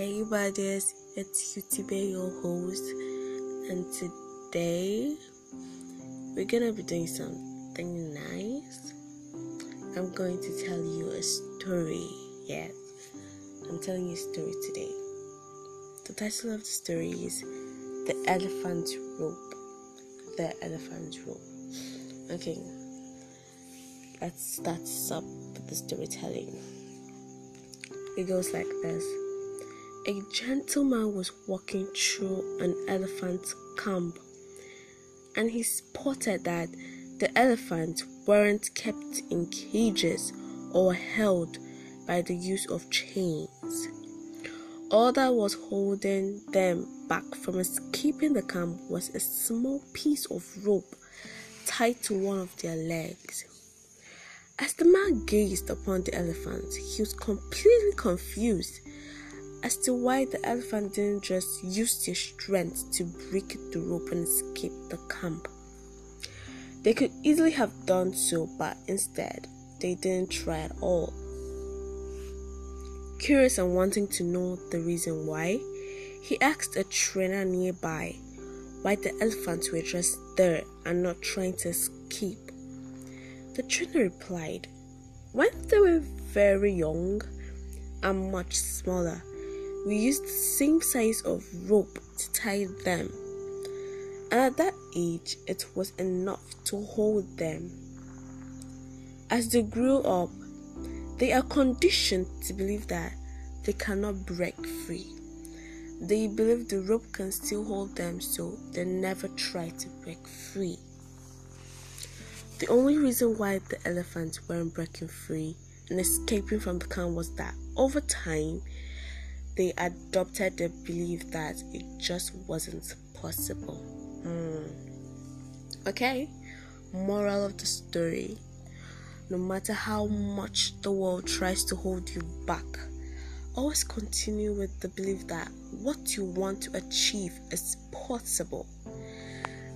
Hey buddies, it's UTB, your host, and today we're gonna be doing something nice. I'm going to tell you a story. Yes, I'm telling you a story today. The title of the story is The Elephant Rope. The Elephant Rope. Okay, let's start up the storytelling. It goes like this A gentleman was walking through an elephant camp and he spotted that the elephants weren't kept in cages or held by the use of chains. All that was holding them back from escaping the camp was a small piece of rope tied to one of their legs. As the man gazed upon the elephant, he was completely confused as to why the elephant didn't just use their strength to break the rope and escape the camp. They could easily have done so, but instead, they didn't try at all. Curious and wanting to know the reason why, he asked a trainer nearby why the elephants were just there and not trying to escape. The trainer replied, When they were very young and much smaller, we used the same size of rope to tie them. And at that age, it was enough to hold them. As they grew up, they are conditioned to believe that they cannot break free. They believe the rope can still hold them, so they never try to break free. The only reason why the elephants weren't breaking free and escaping from the camp was that over time they adopted the belief that it just wasn't possible. Hmm. Okay, moral of the story no matter how much the world tries to hold you back, always continue with the belief that what you want to achieve is possible.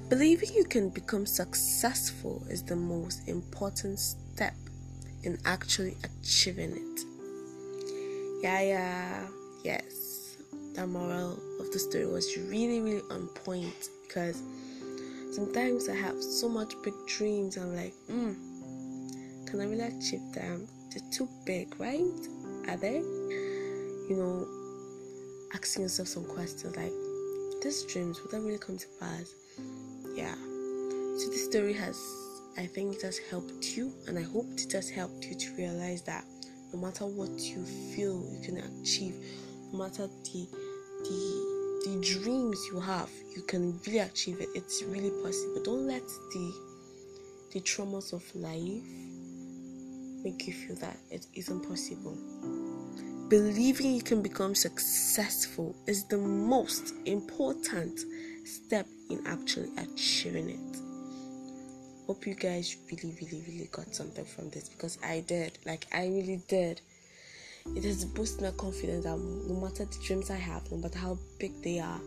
Believing you can become successful is the most important step in actually achieving it. Yeah, yeah, yes. The moral of the story was really, really on point because sometimes I have so much big dreams. I'm like, hmm, can I really achieve them? They're too big, right? Are they? You know, asking yourself some questions like, these dreams, will that really come to pass? yeah so this story has i think it has helped you and i hope it has helped you to realize that no matter what you feel you can achieve matter the the the dreams you have you can really achieve it it's really possible don't let the the traumas of life make you feel that it isn't possible believing you can become successful is the most important step in actually achieving it. Hope you guys really, really, really got something from this because I did. Like, I really did. It has boosted my confidence that no matter the dreams I have, no matter how big they are,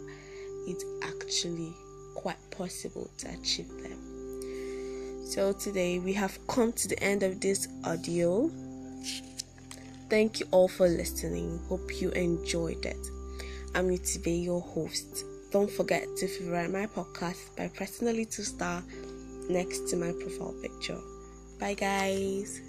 it's actually quite possible to achieve them. So, today we have come to the end of this audio. Thank you all for listening. Hope you enjoyed it. I'm Yutibe, your host. Don't forget to favorite my podcast by pressing the little star next to my profile picture. Bye, guys.